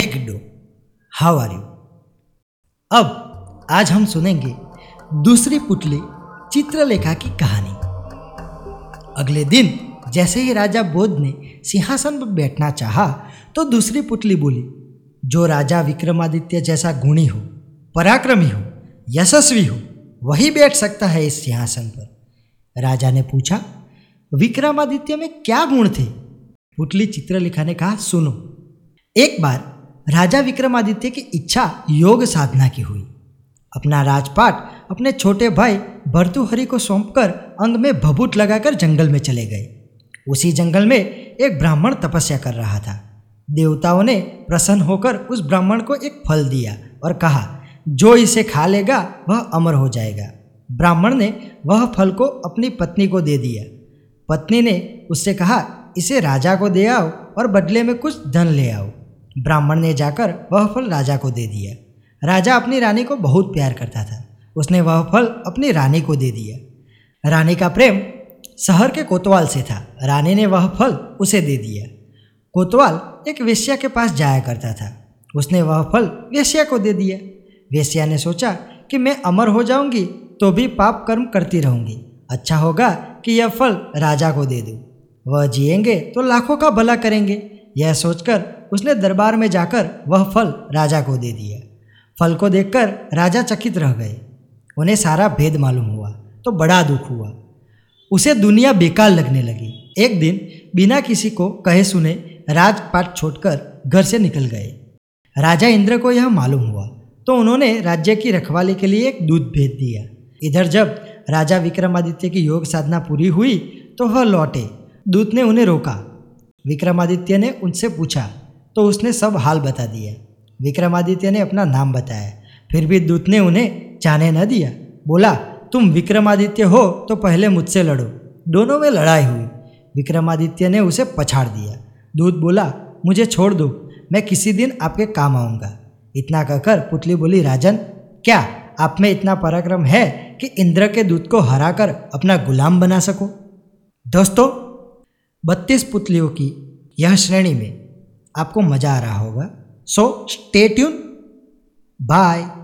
Hey kiddo how are you अब, आज हम सुनेंगे दूसरी पुतली चित्रलेखा की कहानी। अगले दिन, जैसे ही राजा बोध ने सिंहासन पर बैठना चाहा तो दूसरी पुतली बोली, जो राजा विक्रमादित्य जैसा गुणी हो, पराक्रमी हो, यशस्वी हो, वही बैठ सकता है इस सिंहासन पर। राजा ने पूछा, विक्रमादित्य में क्या गुण थे? पुतली चित्रलेखा ने कहा, सुनो, एक बार राजा विक्रमादित्य की इच्छा योग साधना की हुई। अपना राजपाट, अपने छोटे भाई भर्तुहरि को सौंपकर अंग में भभूत लगाकर जंगल में चले गए। उसी जंगल में एक ब्राह्मण तपस्या कर रहा था। देवताओं ने प्रसन्न होकर उस ब्राह्मण को एक फल दिया और कहा, जो इसे खा लेगा, वह अमर हो जाएगा। ब्राह्मण ने वह फल को अपनी पत्नी को दे दिया। पत्नी ने उससे कहा, इसे राजा को दे आओ और बदले में कुछ धन ले आओ। ब्राह्मण ने जाकर वह फल राजा को दे दिया। राजा अपनी रानी को बहुत प्यार करता था। उसने वह फल अपनी रानी को दे दिया। रानी का प्रेम शहर के कोतवाल से था। रानी ने वह फल उसे दे दिया। कोतवाल एक वेश्या के पास जाया करता था। उसने वह फल वेश्या को दे दिया। वेश्या ने सोचा कि मैं अमर हो जाऊँगी तो भी पाप कर्म करती रहूँगी। अच्छा होगा कि यह फल राजा को दे दूँ। वह जिएँगे तो लाखों का भला करेंगे। यह सोचकर उसने दरबार में जाकर वह फल राजा को दे दिया। फल को देखकर राजा चकित रह गए। उन्हें सारा भेद मालूम हुआ तो बड़ा दुख हुआ। उसे दुनिया बेकार लगने लगी। एक दिन बिना किसी को कहे सुने राजपाट छोड़कर घर से निकल गए। राजा इंद्र को यह मालूम हुआ तो उन्होंने राज्य की रखवाली के लिए एक दूध भेज दिया। इधर जब राजा विक्रमादित्य की योग साधना पूरी हुई तो वह लौटे। दूत ने उन्हें रोका। विक्रमादित्य ने उनसे पूछा तो उसने सब हाल बता दिया विक्रमादित्य ने अपना नाम बताया। फिर भी दूत ने उन्हें जाने न दिया। बोला, तुम विक्रमादित्य हो तो पहले मुझसे लड़ो। दोनों में लड़ाई हुई विक्रमादित्य ने उसे पछाड़ दिया। दूत बोला, मुझे छोड़ दो, मैं किसी दिन आपके काम आऊँगा इतना कहकर पुतली बोली, राजन, क्या आप में इतना पराक्रम है कि इंद्र के दूत को हराकर अपना गुलाम बना सको? दोस्तों बत्तीस पुतलियों की यह श्रेणी में आपको मज़ा आ रहा होगा। So stay tune bye